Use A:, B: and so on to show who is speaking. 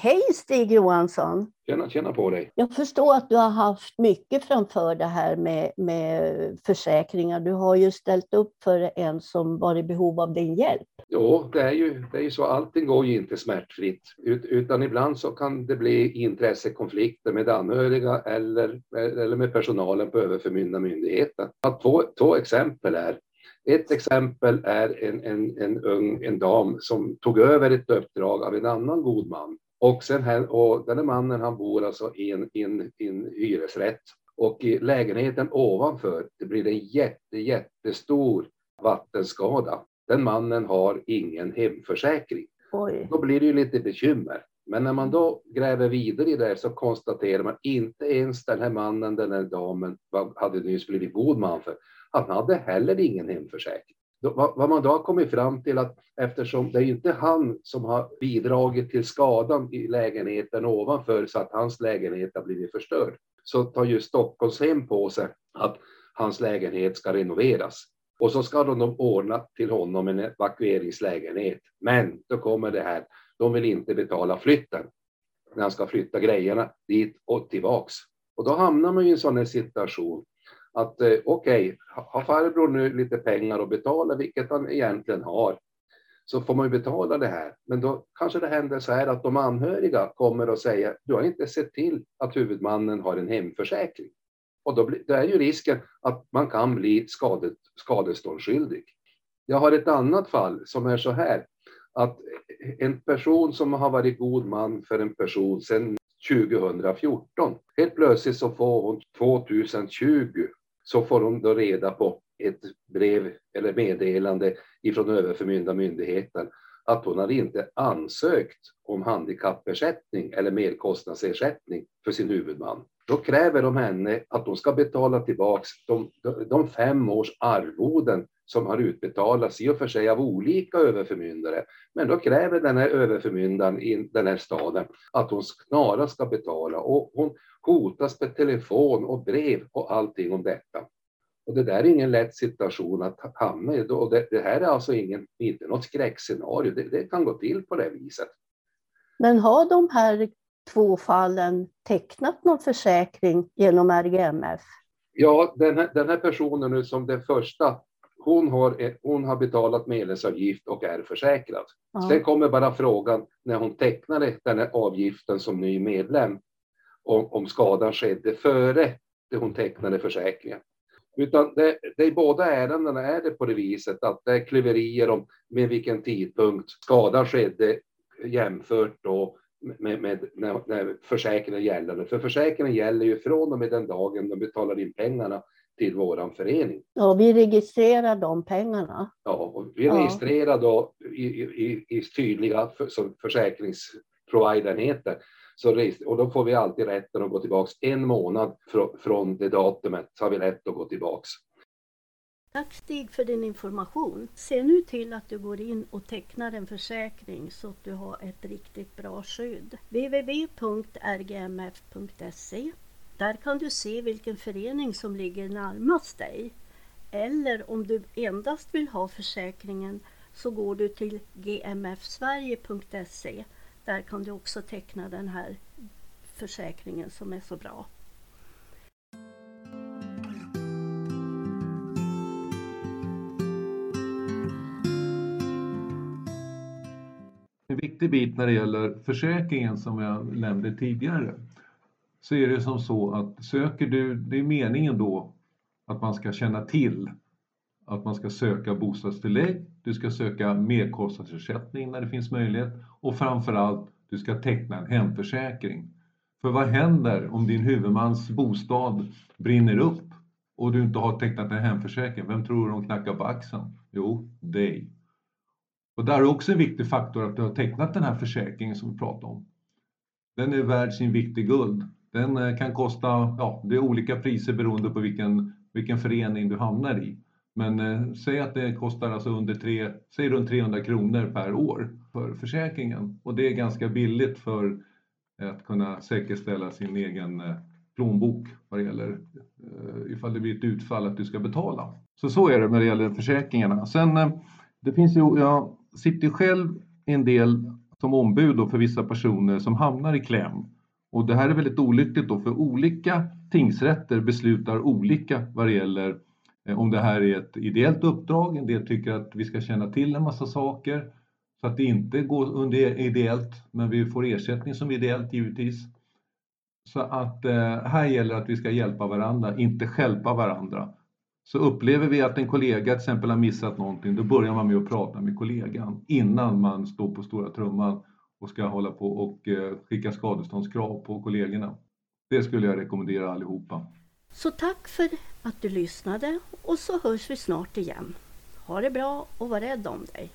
A: Hej Stig Johansson!
B: Tjena, tjena på dig!
A: Jag förstår att du har haft mycket framför det här med, med försäkringar. Du har ju ställt upp för en som var i behov av din hjälp.
B: Jo, det är ju, det är ju så. Allting går ju inte smärtfritt, Ut, utan ibland så kan det bli intressekonflikter med anhöriga eller, eller med personalen på överförmyndarmyndigheten. Två, två exempel är ett exempel är en, en, en ung en dam som tog över ett uppdrag av en annan god man och, sen här, och den här mannen han bor alltså i en, in, in hyresrätt och i lägenheten ovanför det blir en jätte, jättestor vattenskada. Den mannen har ingen hemförsäkring. Oj. Då blir det ju lite bekymmer. Men när man då gräver vidare i det så konstaterar man inte ens den här mannen, den här damen, hade nyss blivit god man för, han hade heller ingen hemförsäkring vad man då har kommit fram till att eftersom det är inte han som har bidragit till skadan i lägenheten ovanför så att hans lägenhet har blivit förstörd, så tar ju Stockholmshem på sig att hans lägenhet ska renoveras. Och så ska de ordna till honom en evakueringslägenhet. Men då kommer det här, de vill inte betala flytten när han ska flytta grejerna dit och tillbaks. Och då hamnar man i en sån här situation att eh, okej, okay, har farbror nu lite pengar att betala, vilket han egentligen har, så får man ju betala det här. Men då kanske det händer så här att de anhöriga kommer och säger, du har inte sett till att huvudmannen har en hemförsäkring. Och då, blir, då är ju risken att man kan bli skadet, skadeståndsskyldig. Jag har ett annat fall som är så här, att en person som har varit god man för en person sedan 2014, helt plötsligt så får hon 2020 så får hon då reda på ett brev eller meddelande ifrån överförmyndarmyndigheten att hon har inte ansökt om handikappersättning eller merkostnadsersättning för sin huvudman. Då kräver de henne att hon ska betala tillbaks de, de fem års arvoden som har utbetalats i och för sig av olika överförmyndare. Men då kräver den här överförmyndaren i den här staden att hon snarast ska betala och hon hotas med telefon och brev och allting om detta. Och det där är ingen lätt situation att hamna i. Och det, det här är alltså ingen, inte något skräckscenario. Det, det kan gå till på det viset.
A: Men har de här två fallen tecknat någon försäkring genom RGMF?
B: Ja, den här, den här personen nu som den första, hon har, hon har betalat medlemsavgift och är försäkrad. Ja. Sen kommer bara frågan när hon tecknade den här avgiften som ny medlem, om, om skadan skedde före hon tecknade försäkringen. Utan det, det i båda ärendena är det på det viset att det är kluverier om med vilken tidpunkt skadan skedde jämfört då med, med när, när försäkringen gäller. För försäkringen gäller ju från och med den dagen de betalar in pengarna till våran förening.
A: Ja, vi registrerar de pengarna.
B: Ja, och vi registrerar då i, i, i tydliga för, som försäkringsprovidern heter. Så, och då får vi alltid rätten att gå tillbaks en månad fr, från det datumet så har vi rätt att gå tillbaks.
A: Tack Stig för din information. Se nu till att du går in och tecknar en försäkring så att du har ett riktigt bra skydd. www.rgmf.se Där kan du se vilken förening som ligger närmast dig. Eller om du endast vill ha försäkringen så går du till gmfsverige.se. Där kan du också teckna den här försäkringen som är så bra.
C: En viktig bit när det gäller försäkringen som jag nämnde tidigare så är det som så att söker du, det är meningen då att man ska känna till att man ska söka bostadstillägg, du ska söka merkostnadsersättning när det finns möjlighet och framförallt du ska teckna en hemförsäkring. För vad händer om din huvudmans bostad brinner upp och du inte har tecknat en hemförsäkring? Vem tror du de knackar på axeln? Jo, dig. Och där är också en viktig faktor att du har tecknat den här försäkringen som vi pratade om. Den är värd sin vikt i guld. Den eh, kan kosta, ja, det är olika priser beroende på vilken, vilken förening du hamnar i. Men eh, säg att det kostar alltså under tre, säg runt 300 kronor per år för försäkringen. Och det är ganska billigt för att kunna säkerställa sin egen eh, plånbok vad det gäller eh, ifall det blir ett utfall att du ska betala. Så så är det när det gäller försäkringarna. Sen eh, det finns ju, jag sitter själv en del som ombud då för vissa personer som hamnar i kläm. Och det här är väldigt olyckligt då för olika tingsrätter beslutar olika vad det gäller Eh, om det här är ett ideellt uppdrag. En del tycker att vi ska känna till en massa saker så att det inte går under ideellt, men vi får ersättning som ideellt givetvis. Så att eh, här gäller att vi ska hjälpa varandra, inte skälpa varandra. Så upplever vi att en kollega till exempel har missat någonting, då börjar man med att prata med kollegan innan man står på stora trumman och ska hålla på och eh, skicka skadeståndskrav på kollegorna. Det skulle jag rekommendera allihopa.
A: Så tack för att du lyssnade och så hörs vi snart igen. Ha det bra och var rädd om dig.